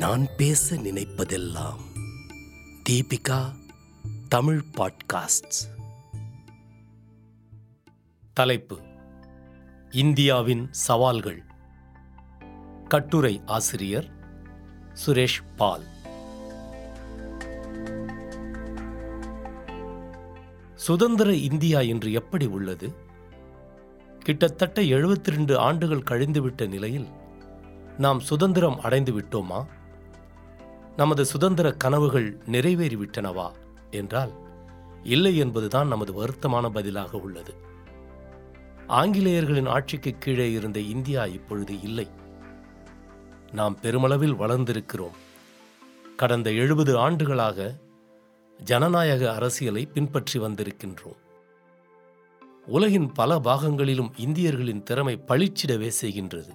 நான் பேச நினைப்பதெல்லாம் தீபிகா தமிழ் பாட்காஸ்ட் தலைப்பு இந்தியாவின் சவால்கள். கட்டுரை ஆசிரியர் சுரேஷ் பால். சுதந்திர இந்தியா இன்று எப்படி உள்ளது? கிட்டத்தட்ட 72 ரெண்டு ஆண்டுகள் கழிந்துவிட்ட நிலையில் நாம் சுதந்திரம் அடைந்து விட்டோமா நமது சுதந்திர கனவுகள் நிறைவேறிவிட்டனவா என்றால் இல்லை என்பதுதான் நமது வருத்தமான பதிலாக உள்ளது. ஆங்கிலேயர்களின் ஆட்சிக்கு கீழே இருந்த இந்தியா இப்பொழுது இல்லை. நாம் பெருமளவில் வளர்ந்திருக்கிறோம். கடந்த எழுபது ஆண்டுகளாக ஜனநாயக அரசியலை பின்பற்றி வந்திருக்கின்றோம். உலகின் பல பாகங்களிலும் இந்தியர்களின் திறமை பளிச்சிடவே செய்கின்றது.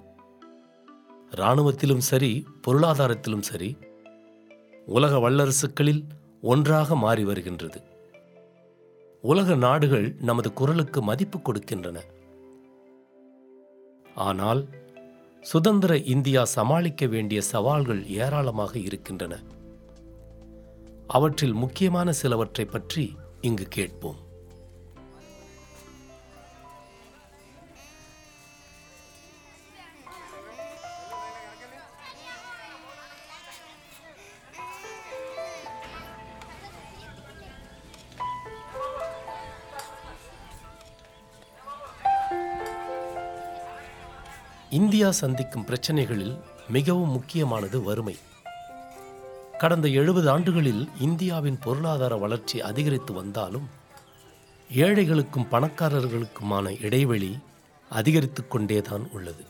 இராணுவத்திலும் சரி பொருளாதாரத்திலும் சரி உலக வல்லரசுகளில் ஒன்றாக மாறி வருகின்றது. உலக நாடுகள் நமது குரலுக்கு மதிப்பு கொடுக்கின்றன. ஆனால் சுதந்திர இந்தியா சமாளிக்க வேண்டிய சவால்கள் ஏராளமாக இருக்கின்றன. அவற்றில் முக்கியமான சிலவற்றை பற்றி இங்கு கேட்போம். இந்தியா சந்திக்கும் பிரச்சனைகளில் மிகவும் முக்கியமானது வறுமை. கடந்த எழுபது ஆண்டுகளில் இந்தியாவின் பொருளாதார வளர்ச்சி அதிகரித்து வந்தாலும் ஏழைகளுக்கும் பணக்காரர்களுக்குமான இடைவெளி அதிகரித்து கொண்டேதான் உள்ளது.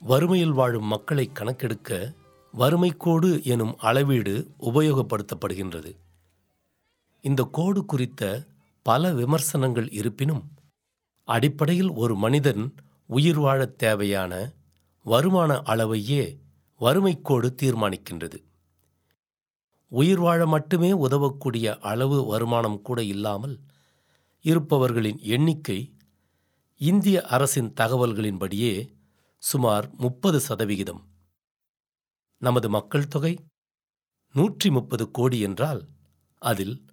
வறுமையில் வாழும் மக்களை கணக்கெடுக்க வறுமை கோடு எனும் அளவீடு உபயோகப்படுத்தப்படுகின்றது. இந்த கோடு குறித்த பல விமர்சனங்கள் இருப்பினும் அடிப்படையில் ஒரு மனிதன் உயிர் வாழத் தேவையான வருமான அளவையே வறுமைக்கோடு தீர்மானிக்கின்றது. உயிர் வாழ மட்டுமே உதவக்கூடிய அளவு வருமானம் கூட இல்லாமல் இருப்பவர்களின் எண்ணிக்கை இந்திய அரசின் தகவல்களின்படியே சுமார் முப்பது சதவிகிதம். நமது மக்கள் தொகை நூற்றி முப்பது கோடி என்றால் அதில்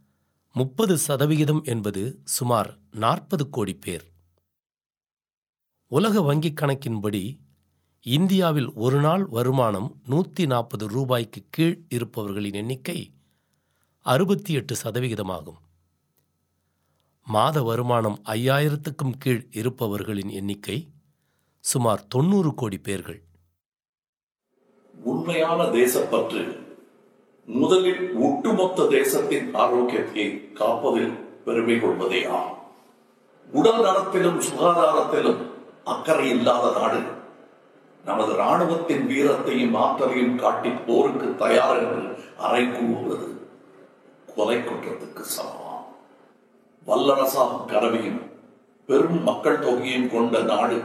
முப்பது சதவிகிதம் என்பது சுமார் நாற்பது கோடி பேர். உலக வங்கிக் கணக்கின்படி இந்தியாவில் ஒரு நாள் வருமானம் நூற்றி நாற்பது ரூபாய்க்கு கீழ் இருப்பவர்களின் எண்ணிக்கை அறுபத்தி எட்டு சதவிகிதமாகும். மாத வருமானம் ஐயாயிரத்துக்கும் கீழ் இருப்பவர்களின் எண்ணிக்கை சுமார் தொண்ணூறு கோடி பேர்கள். உண்மையான தேசப்பற்று முதலில் ஒட்டுமொத்த தேசத்தின் ஆரோக்கியத்தை காப்பதில் பெருமை கொள்வதே ஆகும் உடல் நலத்திலும் சுகாதாரத்திலும் அக்கறை இல்லாத நாடு. நமது ராணுவத்தின் வீரத்தையும் ஆற்றலையும் காட்டி போருக்கு தயார் என்று அறை கூறுவது கொலை குற்றத்துக்கு சமமாம் வல்லரசாகும் கனவையும் பெரும் மக்கள் தொகையும் கொண்ட நாடு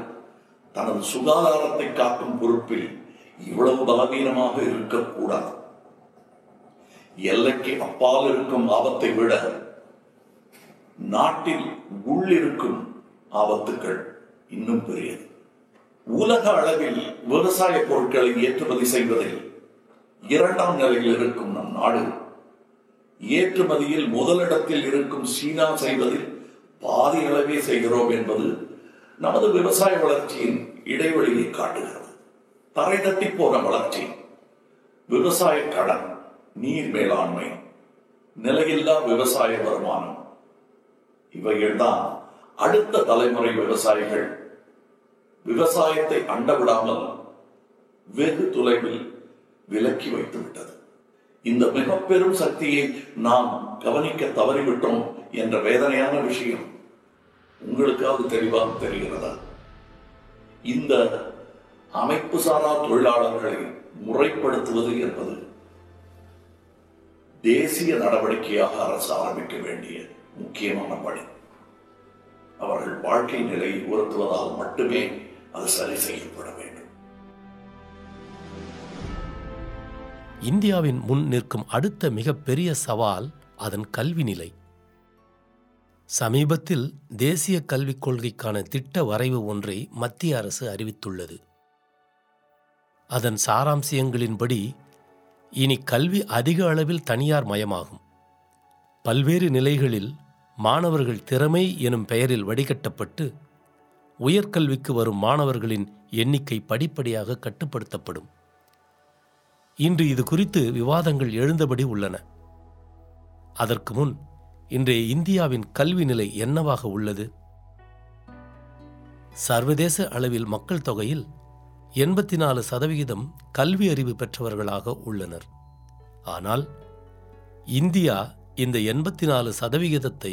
தனது சுகாதாரத்தை காக்கும் பொறுப்பில் இவ்வளவு பலவீனமாக இருக்கக்கூடாது. எல்லைக்கு அப்பால் இருக்கும் ஆபத்தை விட நாட்டில் உள்ளிருக்கும் ஆபத்துக்கள் இன்னும் பெரியது. உலக அளவில் விவசாய பொருட்களை ஏற்றுமதி செய்வதில் இரண்டாம் நிலையில் இருக்கும் நம் நாடு ஏற்றுமதியில் முதலிடத்தில் இருக்கும் சீனா செய்வதில் பாதி அளவே செய்கிறோம் என்பது நமது விவசாய வளர்ச்சியின் இடைவெளியை காட்டுகிறது. தரை தட்டி போன வளர்ச்சி விவசாய கடன் நீர் மேலாண்மை நிலையில்லா விவசாய வருமானம் இவைகள்தான் அடுத்த தலைமுறை விவசாயிகள் விவசாயத்தை அண்டவிடாமல் வெகு தொலைவில் விலக்கி வைத்து விட்டது இந்த மிக பெரும் சக்தியை நாம் கவனிக்க தவறிவிட்டோம் என்ற வேதனையான விஷயம் உங்களுக்காவது தெளிவாக தெரிகிறதா? இந்த அமைப்பு சாரா தொழிலாளர்களை முறைப்படுத்துவது என்பது தேசிய நடவடிக்கையாக அரசு ஆரம்பிக்க வேண்டிய முக்கியமான பணி. அவர்கள் வாழ்க்கை நிலையை உயர்த்துவதால் மட்டுமே அது சரி செய்யப்பட வேண்டும். இந்தியாவின் முன் நிற்கும் அடுத்த மிகப்பெரிய சவால் அதன் கல்வி நிலை. சமீபத்தில் தேசிய கல்விக் கொள்கைக்கான திட்ட வரைவு ஒன்றை மத்திய அரசு அறிவித்துள்ளது. அதன் சாராம்சியங்களின்படி இனி கல்வி அதிக அளவில் தனியார் மயமாகும். பல்வேறு நிலைகளில் மாணவர்கள் திறமை எனும் பெயரில் வடிகட்டப்பட்டு உயர்கல்விக்கு வரும் மாணவர்களின் எண்ணிக்கை படிப்படியாக கட்டுப்படுத்தப்படும். இன்று இது குறித்து விவாதங்கள் எழுந்தபடி உள்ளன. அதற்கு முன் இன்றைய இந்தியாவின் கல்வி நிலை என்னவாக உள்ளது? சர்வதேச அளவில் மக்கள் தொகையில் எண்பத்தி நாலு சதவிகிதம் கல்வி அறிவு பெற்றவர்களாக உள்ளனர். ஆனால் இந்தியா இந்த எண்பத்தி நாலு சதவிகிதத்தை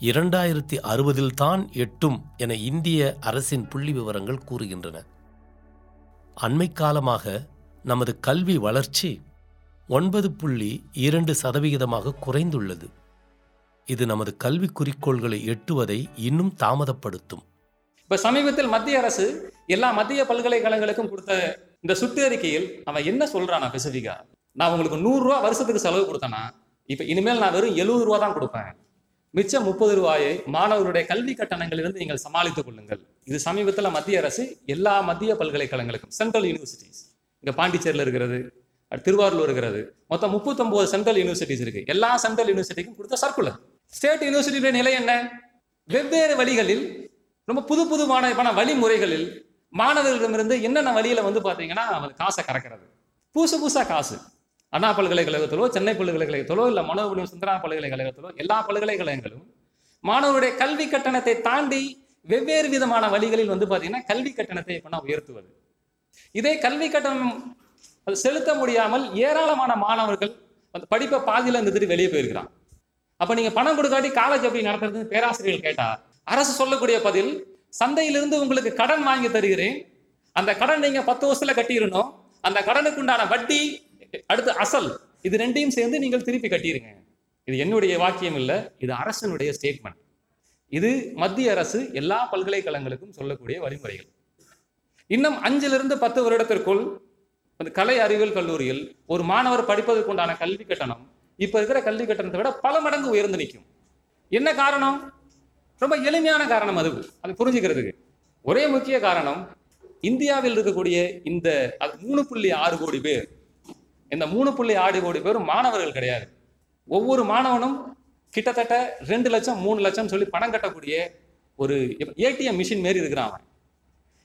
இரண்டாயிரத்தி அறுபதில் தான் எட்டும் என இந்திய அரசின் புள்ளி விவரங்கள் கூறுகின்றன. அண்மை காலமாக நமது கல்வி வளர்ச்சி ஒன்பது புள்ளி இரண்டு சதவிகிதமாக குறைந்துள்ளது. இது நமது கல்வி குறிக்கோள்களை எட்டுவதை இன்னும் தாமதப்படுத்தும். இப்ப சமீபத்தில் மத்திய அரசு எல்லா மத்திய பல்கலைக்கழகங்களுக்கும் கொடுத்த இந்த சுற்றறிக்கையில் அவன் என்ன சொல்றான் ஸ்பெசிஃபிக்கா? நான் உங்களுக்கு நூறு ரூபா வருஷத்துக்கு செலவு கொடுத்தேன்னா இப்போ இனிமேல் நான் வெறும் எழுபது ரூபா தான் கொடுப்பேன். மிச்சம் முப்பது ரூபாயை மாணவர்களுடைய கல்வி கட்டணங்களிலிருந்து நீங்கள் சமாளித்துக் கொள்ளுங்கள். இது சமீபத்தில் மத்திய அரசு எல்லா மத்திய பல்கலைக்கழகங்களுக்கும் சென்ட்ரல் யூனிவர்சிட்டிஸ் இங்கே பாண்டிச்சேரியில் இருக்கிறது திருவாரூர் இருக்கிறது மொத்தம் முப்பத்தொன்பது சென்ட்ரல் யூனிவர்சிட்டிஸ் இருக்கு. எல்லா சென்ட்ரல் யூனிவர்சிட்டிக்கும் கொடுத்த சர்க்குலர் ஸ்டேட் யூனிவர்சிட்டியுடைய நிலை என்ன? வெவ்வேறு வழிகளில் ரொம்ப புது புதுமான பண வழிமுறைகளில் மாணவர்களிடமிருந்து என்னென்ன வழியில வந்து பார்த்தீங்கன்னா அவர் காசை கறக்கிறது. புதுசு புதுசாக காசு. அண்ணா பல்கலைக்கழகத்திலோ சென்னை பல்கலைக்கழகத்திலோ இல்லை மனோபுரம் சுந்தரா பல்கலைக்கழகத்திலோ எல்லா பல்கலைக்கழகங்களும் மாணவருடைய கல்வி கட்டணத்தை தாண்டி வெவ்வேறு விதமான வழிகளில் வந்து பார்த்தீங்கன்னா கல்வி கட்டணத்தை பண்ண உயர்த்துவது. இதே கல்வி கட்டணம் செலுத்த முடியாமல் ஏராளமான மாணவர்கள் அந்த படிப்பை பாதியில் இருந்துட்டு வெளியே போயிருக்கிறான் அப்போ நீங்கள் பணம் கொடுக்காட்டி காலேஜ் எப்படி நடத்துறதுன்னு பேராசிரியர்கள் கேட்டா அரசு சொல்லக்கூடிய பதில் சந்தையிலிருந்து உங்களுக்கு கடன் வாங்கி தருகிறேன். அந்த கடன் நீங்கள் பத்து வருஷத்தில் கட்டிடணும். அந்த கடனுக்கு உண்டான வட்டி அடுத்து அசல். இது ரெண்டையும் சேர்ந்து நீங்கள் திருப்பி கட்டிடுங்க இது என்னுடைய வாக்கியம் இல்லை இது அரசனுடைய ஸ்டேட்மெண்ட் இது மத்திய அரசு எல்லா பல்கலைக்கழகங்களுக்கும் சொல்லக்கூடிய வழிமுறைகள். இன்னும் அஞ்சிலிருந்து பத்து வருடத்திற்குள் அந்த கலை அறிவியல் கல்லூரியில் ஒரு மாணவர் படிப்பதற்குண்டான கல்வி கட்டணம் இப்போ இருக்கிற கல்வி கட்டணத்தை விட பல மடங்கு உயர்ந்து நிற்கும். என்ன காரணம்? ரொம்ப எளிமையான காரணம் அது. அது புரிஞ்சுக்கிறதுக்கு. ஒரே முக்கிய காரணம் இந்தியாவில் இருக்கக்கூடிய இந்த அது மூணு புள்ளி ஆறு கோடி பேர் இந்த மூணு புள்ளி ஆறு கோடி பேரும் மாணவர்கள் கிடையாது. ஒவ்வொரு மாணவனும் கிட்டத்தட்ட ரெண்டு லட்சம் மூணு லட்சம் சொல்லி பணம் கட்டக்கூடிய ஒரு ஏடிஎம் மிஷின் மாரி இருக்கிறான் அவன்.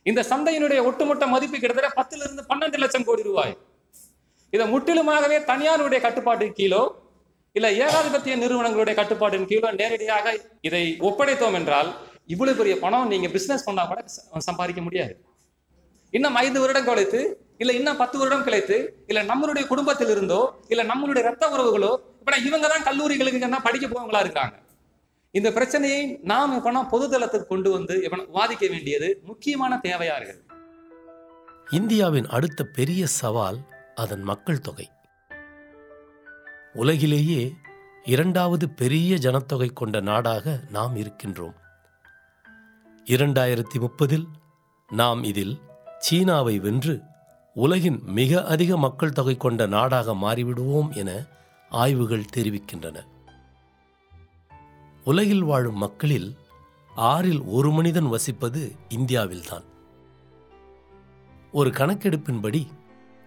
இந்த சந்தையினுடைய ஒட்டுமொத்த மதிப்பு கிட்டத்தட்ட பத்துல இருந்து பன்னெண்டு லட்சம் கோடி ரூபாய். இதை முற்றிலுமாகவே தனியாருடைய கட்டுப்பாட்டு கீழோ இல்ல ஏகாதிபத்திய நிறுவனங்களுடைய கட்டுப்பாட்டின் கீழோ நேரடியாக இதை ஒப்படைத்தோம் என்றால் இவ்வளவு பெரிய பணம் நீங்க பிசினஸ் பண்ணா கூட ச- சம்பாதிக்க முடியாது. இன்னும் ஐந்து வருடம் கழித்து இல்ல இன்னும் பத்து வருடம் கழித்து இல்ல நம்மளுடைய குடும்பத்தில் இருந்தோ இல்ல நம்மளுடைய ரத்த உறவுகளோ இப்ப இவங்க தான் கல்லூரிகளுக்கு என்ன படிக்க போவங்களா இருக்காங்க. இந்த பிரச்சனையை நாம் இப்பனா பொதுதளத்துக்கு கொண்டு வந்து இப்ப வாதிக்க வேண்டியது முக்கியமான தேவையா இருக்குது. இந்தியாவின் அடுத்த பெரிய சவால் அதன் மக்கள் தொகை. உலகிலேயே இரண்டாவது பெரிய ஜனத்தொகை கொண்ட நாடாக நாம் இருக்கின்றோம். இரண்டாயிரத்தி முப்பதில் நாம் இதில் சீனாவை வென்று உலகின் மிக அதிக மக்கள் தொகை கொண்ட நாடாக மாறிவிடுவோம் என ஆய்வுகள் தெரிவிக்கின்றன. உலகில் வாழும் மக்களில் ஆறில் ஒரு மனிதன் வசிப்பது இந்தியாவில்தான். ஒரு கணக்கெடுப்பின்படி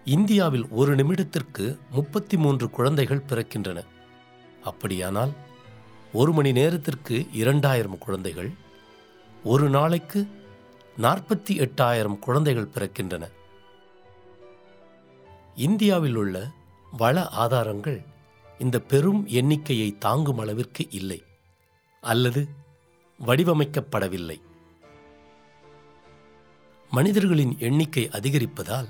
இந்தியாவில் ஒரு நிமிடத்திற்கு முப்பத்தி மூன்று குழந்தைகள் பிறக்கின்றன. அப்படியானால் ஒரு மணி நேரத்திற்கு இரண்டாயிரம் குழந்தைகள் ஒரு நாளைக்கு நாற்பத்தி எட்டாயிரம் குழந்தைகள் பிறக்கின்றன. இந்தியாவில் உள்ள வள ஆதாரங்கள் இந்த பெரும் எண்ணிக்கையை தாங்கும் அளவிற்கு இல்லை அல்லது வடிவமைக்கப்படவில்லை. மனிதர்களின் எண்ணிக்கை அதிகரிப்பதால்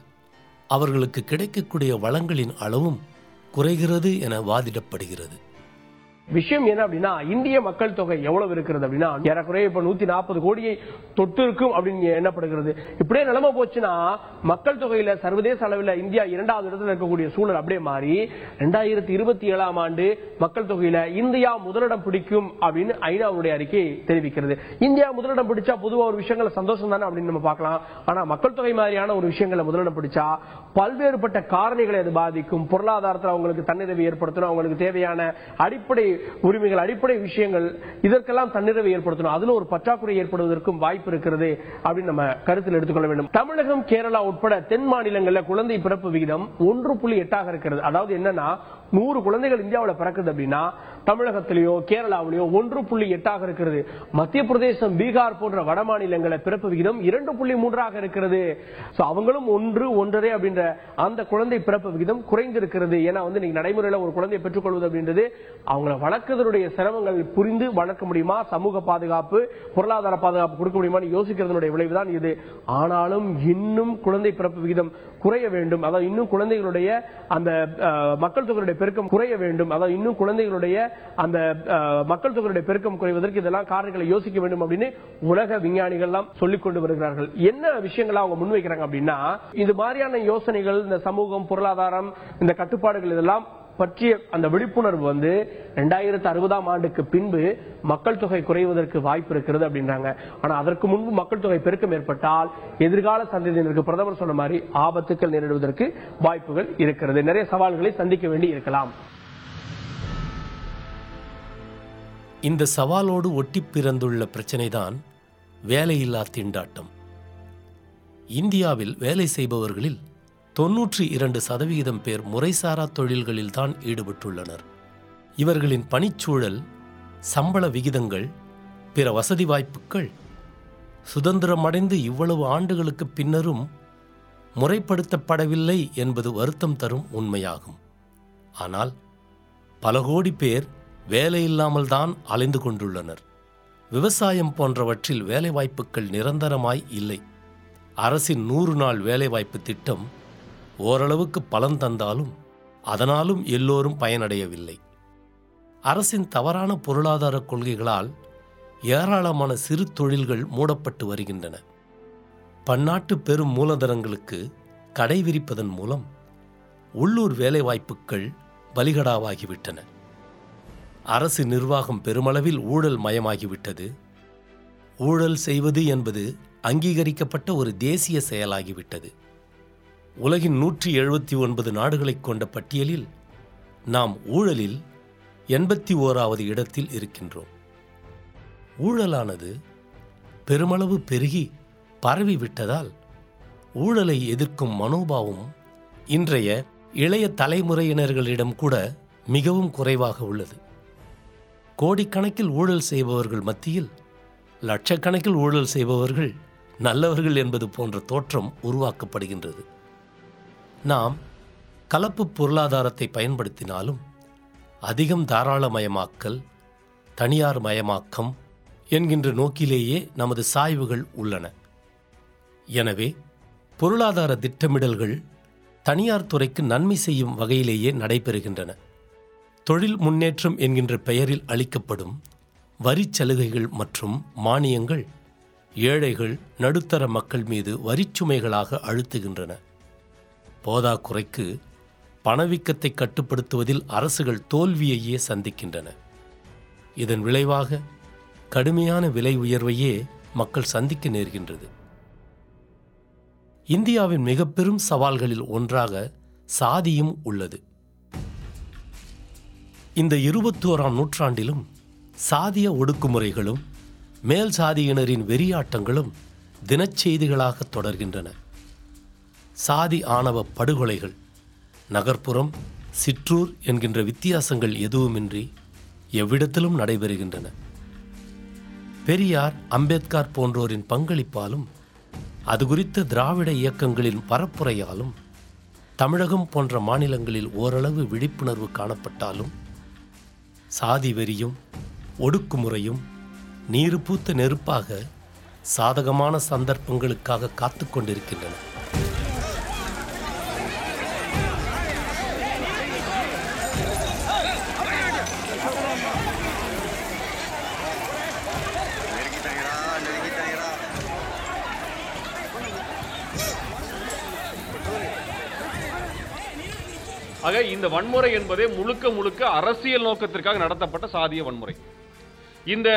அவர்களுக்கு கிடைக்கக்கூடிய வளங்களின் அளவும் குறைகிறது என வாதிடப்படுகிறது. விஷயம் என்ன அப்படின்னா இந்திய மக்கள் தொகை எவ்வளவு இருக்கிறது அப்படின்னா ஏறக்குறைய இப்ப நூத்தி நாற்பது கோடியை தொட்டு இருக்கும் அப்படின்னு எண்ணப்படுகிறது. இப்படியே நிலைமை போச்சுன்னா மக்கள் தொகையில சர்வதேச அளவில் இந்தியா இரண்டாவது இடத்துல இருக்கக்கூடிய சூழல் அப்படியே மாறி ரெண்டாயிரத்தி இருபத்தி ஏழாம் ஆண்டு மக்கள் தொகையில இந்தியா முதலிடம் பிடிக்கும் அப்படின்னு ஐநாவுடைய அறிக்கை தெரிவிக்கிறது. இந்தியா முதலிடம் பிடிச்சா பொதுவா ஒரு விஷயங்கள சந்தோஷம் தானே அப்படின்னு நம்ம பார்க்கலாம். ஆனா மக்கள் தொகை மாதிரியான ஒரு விஷயங்களை முதலிடம் பிடிச்சா பல்வேறுபட்ட காரணிகளை அது பாதிக்கும். பொருளாதாரத்தில் அவங்களுக்கு தன்னிறைவு ஏற்படுத்தணும். அவங்களுக்கு தேவையான அடிப்படை உரிமைகள் அடிப்படை விஷயங்கள் இதற்கெல்லாம் தன்னிறைவு ஏற்படுத்தணும். அதுல ஒரு பற்றாக்குறை ஏற்படுவதற்கும் வாய்ப்பு இருக்கிறது அப்படின்னு நம்ம கருத்தில் எடுத்துக்கொள்ள வேண்டும். தமிழகம் கேரளா உட்பட தென் மாநிலங்களில் குழந்தை பிறப்பு விகிதம் ஒன்று புள்ளி எட்டாக இருக்கிறது. அதாவது என்னன்னா நூறு குழந்தைகள் இந்தியாவில் பிறக்குது அப்படின்னா தமிழகத்திலேயோ கேரளாவிலேயோ ஒன்று புள்ளி எட்டாக இருக்கிறது. மத்திய பிரதேசம் பீகார் போன்ற வட மாநிலங்களை பிறப்பு விகிதம் இரண்டு புள்ளி மூன்றாக இருக்கிறது. அவங்களும் ஒன்று ஒன்றரை அப்படின்ற அந்த குழந்தை பிறப்பு விகிதம் குறைந்திருக்கிறது. ஏன்னா வந்து நீங்க நடைமுறையில ஒரு குழந்தையை பெற்றுக்கொள்வது அப்படின்றது அவங்களை வளர்க்கறதுடைய சிரமங்கள் புரிந்து வளர்க்க முடியுமா? சமூக பாதுகாப்பு பொருளாதார பாதுகாப்பு கொடுக்க முடியுமான்னு யோசிக்கிறதுடைய விளைவுதான் இது. ஆனாலும் இன்னும் குழந்தை பிறப்பு விகிதம் குறைய வேண்டும். அதாவது இன்னும் குழந்தைகளுடைய அந்த மக்கள் தொகையுடைய பெருக்கம் குறைய வேண்டும். அதாவது இன்னும் குழந்தைகளுடைய அந்த அஹ், மக்கள் தொகையுடைய பெருக்கம் குறைவதற்கு இதெல்லாம் காரணங்களை யோசிக்க வேண்டும் அப்படின்னு உலக விஞ்ஞானிகள் எல்லாம் சொல்லிக் கொண்டு வருகிறார்கள். என்ன விஷயங்களை அவங்க முன்வைக்கிறாங்க அப்படின்னா இது மாதிரியான யோசனைகள் இந்த சமூகம் பொருளாதாரம் இந்த கட்டுப்பாடுகள் இதெல்லாம் பற்றிய அந்த விழிப்புணர்வு வந்து ரெண்டாயிரத்து அறுபதாம் ஆண்டுக்கு பின்பு மக்கள் தொகை குறைவதற்கு வாய்ப்பு இருக்கிறது அப்படின்றாங்க. ஆனா அதற்கு முன்பு மக்கள் தொகை பெருக்கம் ஏற்பட்டால் எதிர்கால சந்ததியினருக்கு பிரதமர் சொன்ன மாதிரி ஆபத்துக்கள் நேரிடுவதற்கு வாய்ப்புகள் இருக்கிறது. நிறைய சவால்களை சந்திக்க வேண்டி இருக்கலாம். இந்த சவாலோடு ஒட்டி பிறந்துள்ள பிரச்சனைதான் வேலையில்லா திண்டாட்டம். இந்தியாவில் வேலை செய்பவர்களில் தொன்னூற்றி இரண்டு சதவிகிதம் பேர் முறைசாரா தொழில்களில்தான் ஈடுபட்டுள்ளனர். இவர்களின் பணிச்சூழல் சம்பள விகிதங்கள் பிற வசதி வாய்ப்புகள் சுதந்திரமடைந்து இவ்வளவு ஆண்டுகளுக்கு பின்னரும் முறைப்படுத்தப்படவில்லை என்பது வருத்தம் தரும் உண்மையாகும். ஆனால் பல கோடி பேர் வேலையில்லாமல் தான் அலைந்து கொண்டுள்ளனர். விவசாயம் போன்றவற்றில் வேலைவாய்ப்புகள் நிரந்தரமாய் இல்லை. அரசின் நூறு நாள் வேலைவாய்ப்பு திட்டம் ஓரளவுக்கு பலன் தந்தாலும் அதனாலும் எல்லோரும் பயனடையவில்லை. அரசின் தவறான பொருளாதார கொள்கைகளால் ஏராளமான சிறு தொழில்கள் மூடப்பட்டு வருகின்றன. பன்னாட்டு பெரும் மூலதனங்களுக்கு கடை விரிப்பதன் மூலம் உள்ளூர் வேலைவாய்ப்புகள் பலிகடாவாகிவிட்டன. அரசு நிர்வாகம் பெருமளவில் ஊழல் மயமாகிவிட்டது. ஊழல் செய்வது என்பது அங்கீகரிக்கப்பட்ட ஒரு தேசிய செயலாகிவிட்டது. உலகின் நூற்றி எழுபத்தி ஒன்பது நாடுகளைக் கொண்ட பட்டியலில் நாம் ஊழலில் எண்பத்தி ஓராவது இடத்தில் இருக்கின்றோம். ஊழலானது பெருமளவு பெருகி பரவிவிட்டதால் ஊழலை எதிர்க்கும் மனோபாவம் இன்றைய இளைய தலைமுறையினர்களிடம் கூட மிகவும் குறைவாக உள்ளது. கோடிக்கணக்கில் ஊழல் செய்பவர்கள் மத்தியில் லட்சக்கணக்கில் ஊழல் செய்பவர்கள் நல்லவர்கள் என்பது போன்ற தோற்றம் உருவாக்கப்படுகின்றது. நாம் கலப்பு பொருளாதாரத்தை பயன்படுத்தினாலும் அதிகம் தாராளமயமாக்கல் தனியார் மயமாக்கம் என்கின்ற நோக்கிலேயே நமது சாய்வுகள் உள்ளன. எனவே பொருளாதார திட்டமிடல்கள் தனியார் துறைக்கு நன்மை செய்யும் வகையிலேயே நடைபெறுகின்றன. தொழில் முன்னேற்றம் என்கின்ற பெயரில் அளிக்கப்படும் வரிச் சலுகைகள் மற்றும் மானியங்கள் ஏழைகள் நடுத்தர மக்கள் மீது வரிச்சுமைகளாக அழுத்துகின்றன. போதாக்குறைக்கு பணவீக்கத்தை கட்டுப்படுத்துவதில் அரசுகள் தோல்வியையே சந்திக்கின்றன. இதன் விளைவாக கடுமையான விலை உயர்வையே மக்கள் சந்திக்க நேர்கின்றது. இந்தியாவின் மிக பெரும் சவால்களில் ஒன்றாக சாதியும் உள்ளது. இந்த இருபத்தோராம் நூற்றாண்டிலும் சாதிய ஒடுக்குமுறைகளும் மேல் சாதியினரின் வெறியாட்டங்களும் தினச்செய்திகளாக தொடர்கின்றன. சாதி ஆணவ படுகொலைகள் நகர்ப்புறம் சிற்றூர் என்கின்ற வித்தியாசங்கள் எதுவுமின்றி எவ்விடத்திலும் நடைபெறுகின்றன. பெரியார் அம்பேத்கர் போன்றோரின் பங்களிப்பாலும் அது குறித்த திராவிட இயக்கங்களின் பரப்புரையாலும் தமிழகம் போன்ற மாநிலங்களில் ஓரளவு விழிப்புணர்வு காணப்பட்டாலும் சாதி வெறியும் ஒடுக்குமுறையும் நீர் பூத்த நெருப்பாக சாதகமான சந்தர்ப்பங்களுக்காக காத்து கொண்டிருக்கின்றன. ஆக இந்த வன்முறை என்பதே முழுக்க முழுக்க அரசியல் நோக்கத்திற்காக நடத்தப்பட்ட சாதிய வன்முறை. இந்த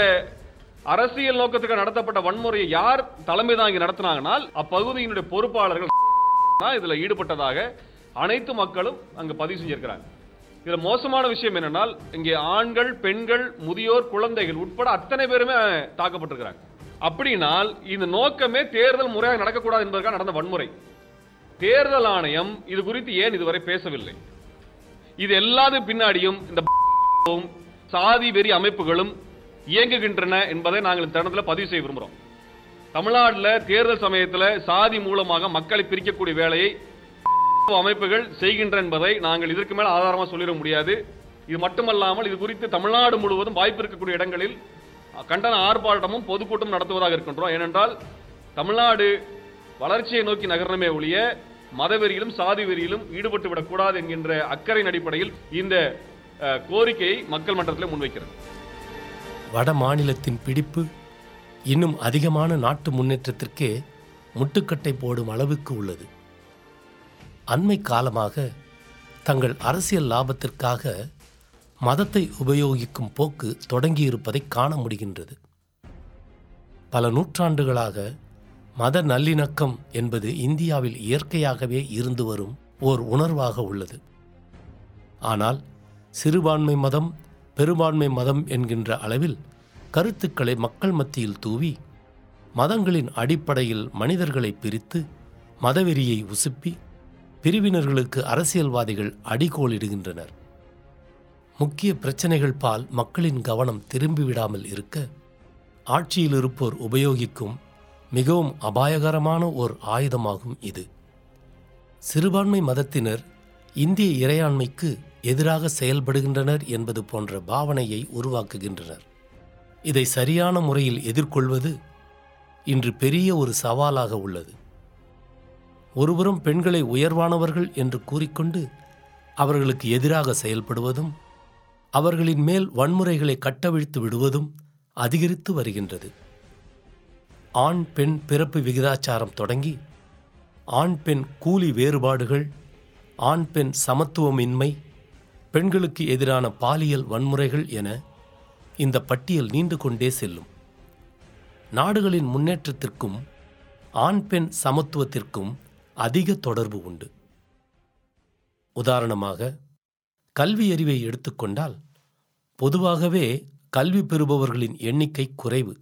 அரசியல் நோக்கத்துக்காக நடத்தப்பட்ட வன்முறையை யார் தலைமை தாங்கி நடத்தினாங்கனால் அப்பகுதியினுடைய பொறுப்பாளர்கள் தான் ஈடுபட்டதாக அனைத்து மக்களும் அங்கே பதிவு செஞ்சிருக்கிறாங்க. இதில் மோசமான விஷயம் என்னென்னால் இங்கே ஆண்கள் பெண்கள் முதியோர் குழந்தைகள் உட்பட அத்தனை பேருமே தாக்கப்பட்டிருக்கிறாங்க. அப்படினால் இந்த நோக்கமே தேர்தல் முறையாக நடக்கக்கூடாது என்பதற்காக நடந்த வன்முறை. தேர்தல் ஆணையம் இது குறித்து ஏன் இதுவரை பேசவில்லை? இது எல்லாது பின்னாடியும் இந்த சாதி வெறி அமைப்புகளும் இயங்குகின்றன என்பதை நாங்கள் இந்த தருணத்தில் பதிவு செய்ய விரும்புகிறோம் தமிழ்நாட்டில் தேர்தல் சமயத்தில் சாதி மூலமாக மக்களை பிரிக்கக்கூடிய வேலையை அமைப்புகள் செய்கின்ற என்பதை நாங்கள் இதற்கு மேல் ஆதாரமாக சொல்லிட முடியாது. இது மட்டுமல்லாமல் இது குறித்து தமிழ்நாடு முழுவதும் வாய்ப்பு இருக்கக்கூடிய இடங்களில் கண்டன ஆர்ப்பாட்டமும் பொதுக்கூட்டம் நடத்துவதாக இருக்கின்றோம். ஏனென்றால் தமிழ்நாடு வளர்ச்சியை நோக்கி நகரணமே ஒழிய மதவெறியிலும் சாதி வெறியிலும் ஈடுபட்டு விடக்கூடாது என்கின்ற அக்கறையின் அடிப்படையில் இந்த கோரிக்கையை மக்கள் மன்றத்தில் முன்வைக்கிறது. வட மாநிலத்தின் பிடிப்பு இன்னும் அதிகமான நாட்டு முன்னேற்றத்திற்கே முட்டுக்கட்டை போடும் அளவுக்கு உள்ளது. அண்மை காலமாக தங்கள் அரசியல் லாபத்திற்காக மதத்தை உபயோகிக்கும் போக்கு தொடங்கியிருப்பதை காண முடிகின்றது. பல நூற்றாண்டுகளாக மத நல்லிணக்கம் என்பது இந்தியாவில் இயற்கையாகவே இருந்து வரும் ஓர் உணர்வாக உள்ளது. ஆனால் சிறுபான்மை மதம் பெரும்பான்மை மதம் என்கின்ற அளவில் கருத்துக்களை மக்கள் மத்தியில் தூவி மதங்களின் அடிப்படையில் மனிதர்களை பிரித்து மதவெறியை உசுப்பி பிரிவினர்களுக்கு அரசியல்வாதிகள் அடிகோலிடுகின்றனர். முக்கிய பிரச்சனைகள் பால் மக்களின் கவனம் திரும்பிவிடாமல் இருக்க ஆட்சியில் இருப்போர் உபயோகிக்கும் மிகவும் அபாயகரமான ஓர் ஆயுதமாகும் இது. சிறுபான்மை மதத்தினர் இந்திய இறையாண்மைக்கு எதிராக செயல்படுகின்றனர் என்பது போன்ற பாவனையை உருவாக்குகின்றனர். இதை சரியான முறையில் எதிர்கொள்வது இன்று பெரிய ஒரு சவாலாக உள்ளது. ஒருபுறம் பெண்களை உயர்வானவர்கள் என்று கூறிக்கொண்டு அவர்களுக்கு எதிராக செயல்படுவதும் அவர்களின் மேல் வன்முறைகளை கட்டவிழ்த்து விடுவதும் அதிகரித்து வருகின்றது. ஆண் பெண் பிறப்பு விகிதாச்சாரம் தொடங்கி ஆண் பெண் கூலி வேறுபாடுகள் ஆண் பெண் சமத்துவமின்மை பெண்களுக்கு எதிரான பாலியல் வன்முறைகள் என இந்த பட்டியல் நீண்டு கொண்டே செல்லும். நாடுகளின் முன்னேற்றத்திற்கும் ஆண் பெண் சமத்துவத்திற்கும் அதிக தொடர்பு உண்டு. உதாரணமாக கல்வி அறிவை எடுத்துக்கொண்டால் பொதுவாகவே கல்வி பெறுபவர்களின் எண்ணிக்கை குறைவு.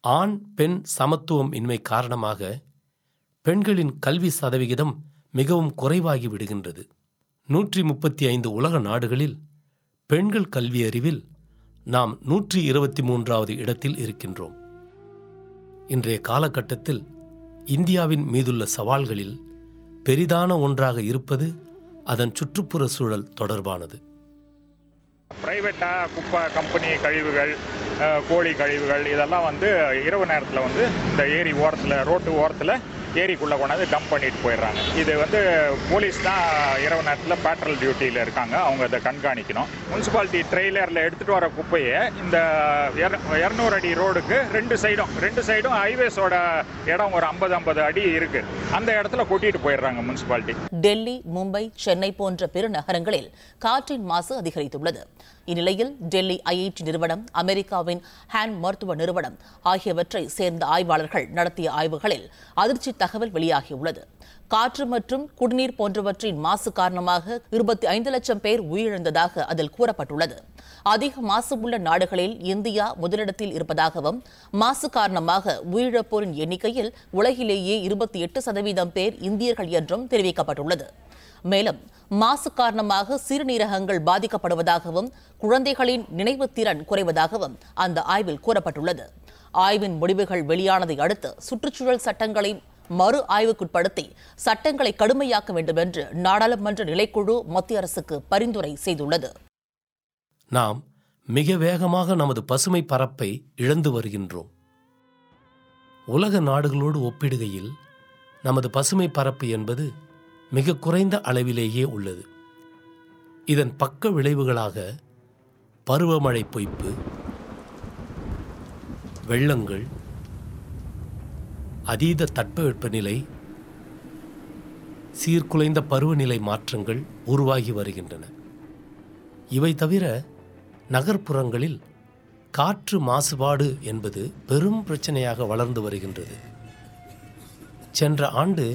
ஆண் பெண் சமத்துவம் இன்மை காரணமாக பெண்களின் கல்வி சதவிகிதம் மிகவும் குறைவாகி விடுகின்றது. நூற்றி முப்பத்தி ஐந்து உலக நாடுகளில் பெண்கள் கல்வி அறிவில் நாம் நூற்றி இருபத்தி மூன்றாவது இடத்தில் இருக்கின்றோம். இன்றைய காலகட்டத்தில் இந்தியாவின் மீதுள்ள சவால்களில் பெரிதான ஒன்றாக இருப்பது அதன் சுற்றுப்புற சூழல் தொடர்பானது. ப்ரைவேட்டாக குப்பை கம்பெனி கழிவுகள் கோழி கழிவுகள் இதெல்லாம் வந்து இரவு நேரத்தில் வந்து இந்த ஏரி ஓரத்தில் ரோட்டு ஓரத்தில் ஏரிக்குள்ளே கொண்டாந்து டம்ப் பண்ணிட்டு போயிடுறாங்க. இது வந்து போலீஸ் தான் இரவு நேரத்தில் பேட்ரல் டியூட்டியில் இருக்காங்க. அவங்க அதை கண்காணிக்கணும். முனிசிபாலிட்டி ட்ரெய்லரில் எடுத்துகிட்டு வர குப்பையை இந்த இரநூறு அடி ரோடுக்கு ரெண்டு சைடும் ரெண்டு சைடும் ஹைவேஸோட இடம் ஒரு ஐம்பது ஐம்பது அடி இருக்குது அந்த இடத்துல கொட்டிட்டு போயிடுறாங்க முனிசிபாலிட்டி டெல்லி மும்பை சென்னை போன்ற பெருநகரங்களில் காற்றின் மாசு அதிகரித்துள்ளது. இந்நிலையில் டெல்லி ஐஐடி நிறுவனம் அமெரிக்காவின் ஹேன் மருத்துவ நிறுவனம் ஆகியவற்றை சேர்ந்த ஆய்வாளர்கள் நடத்திய ஆய்வுகளில் அதிர்ச்சி தகவல் வெளியாகியுள்ளது. காற்று மற்றும் குடிநீர் போன்றவற்றின் மாசு காரணமாக இருபத்தி ஐந்து லட்சம் பேர் உயிரிழந்ததாக அதில் கூறப்பட்டுள்ளது. அதிக மாசு உள்ள நாடுகளில் இந்தியா முதலிடத்தில் இருப்பதாகவும் மாசு காரணமாக உயிரிழப்போரின் எண்ணிக்கையில் உலகிலேயே இருபத்தி எட்டு சதவீதம் பேர் இந்தியர்கள் என்றும் தெரிவிக்கப்பட்டுள்ளது. மேலும் மாசு காரணமாக சிறுநீரகங்கள் பாதிக்கப்படுவதாகவும் குழந்தைகளின் நினைவு திறன் குறைவதாகவும் அந்த ஆய்வில் கூறப்பட்டுள்ளது. ஆய்வின் முடிவுகள் வெளியானதை அடுத்து சுற்றுச்சூழல் சட்டங்களை மறு ஆய்வுக்குட்படுத்தி சட்டங்களை கடுமையாக்க வேண்டும் என்று நாடாளுமன்ற நிலைக்குழு மத்திய அரசுக்கு பரிந்துரை செய்துள்ளது. நாம் மிக வேகமாக நமது பசுமை பரப்பை இழந்து வருகின்றோம். உலக நாடுகளோடு ஒப்பிடுகையில் நமது பசுமை பரப்பு என்பது மிக குறைந்த அளவிலேயே உள்ளது. இதன் பக்க விளைவுகளாக பருவமழை பொய்ப்பு வெள்ளங்கள் அதீத தட்பவெப்பநிலை சீர்குலைந்த பருவநிலை மாற்றங்கள் உருவாகி வருகின்றன. இவை தவிர நகர்ப்புறங்களில் காற்று மாசுபாடு என்பது பெரும் பிரச்சனையாக வளர்ந்து வருகின்றது. சென்ற ஆண்டு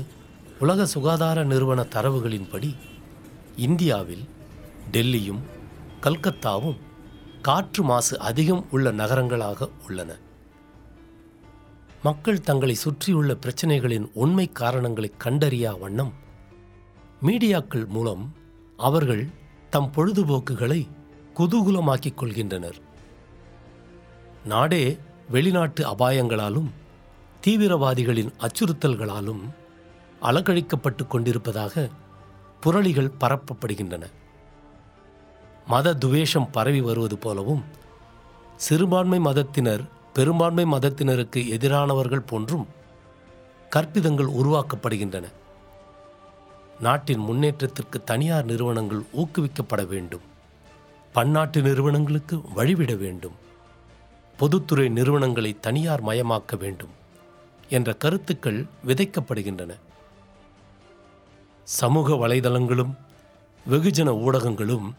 உலக சுகாதார நிறுவன தரவுகளின்படி இந்தியாவில் டெல்லியும் கல்கத்தாவும் காற்று மாசு அதிகம் உள்ள நகரங்களாக உள்ளன. மக்கள் தங்களை சுற்றியுள்ள பிரச்சனைகளின் உண்மை காரணங்களை கண்டறியா வண்ணம் மீடியாக்கள் மூலம் அவர்கள் தம் பொழுதுபோக்குகளை குதூகூலமாக்கிக் கொள்கின்றனர். நாடே வெளிநாட்டு அபாயங்களாலும் தீவிரவாதிகளின் அச்சுறுத்தல்களாலும் அலக்கழிக்கப்பட்டு கொண்டிருப்பதாக புரளிகள் பரப்பப்படுகின்றன. மத துவேஷம் பரவி வருவது போலவும் சிறுபான்மை மதத்தினர் பெரும்பான்மை மதத்தினருக்கு எதிரானவர்கள் போன்றும் கற்பிதங்கள் உருவாக்கப்படுகின்றன. நாட்டின் முன்னேற்றத்திற்கு தனியார் நிறுவனங்கள் ஊக்குவிக்கப்பட வேண்டும். பன்னாட்டு நிறுவனங்களுக்கு வழிவிட வேண்டும். பொதுத்துறை நிறுவனங்களை தனியார் மயமாக்க வேண்டும் என்ற கருத்துக்கள் விதைக்கப்படுகின்றன. சமூக வலைதளங்களும் வெகுஜன ஊடகங்களும்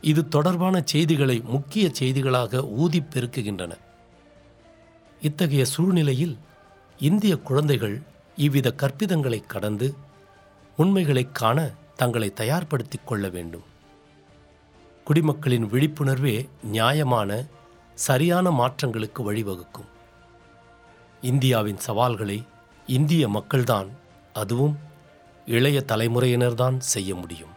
இது தொடர்பான செய்திகளை முக்கிய செய்திகளாக ஊதி பெருக்குகின்றன. இத்தகைய சூழ்நிலையில் இந்திய குழந்தைகள் இவ்வித கற்பிதங்களை கடந்து உண்மைகளைக் காண தங்களை தயார்படுத்திக் கொள்ள வேண்டும். குடிமக்களின் விழிப்புணர்வே நியாயமான சரியான மாற்றங்களுக்கு வழிவகுக்கும். இந்தியாவின் சவால்களை இந்திய மக்கள்தான் அதுவும் இளைய தலைமுறையினர்தான் செய்ய முடியும்.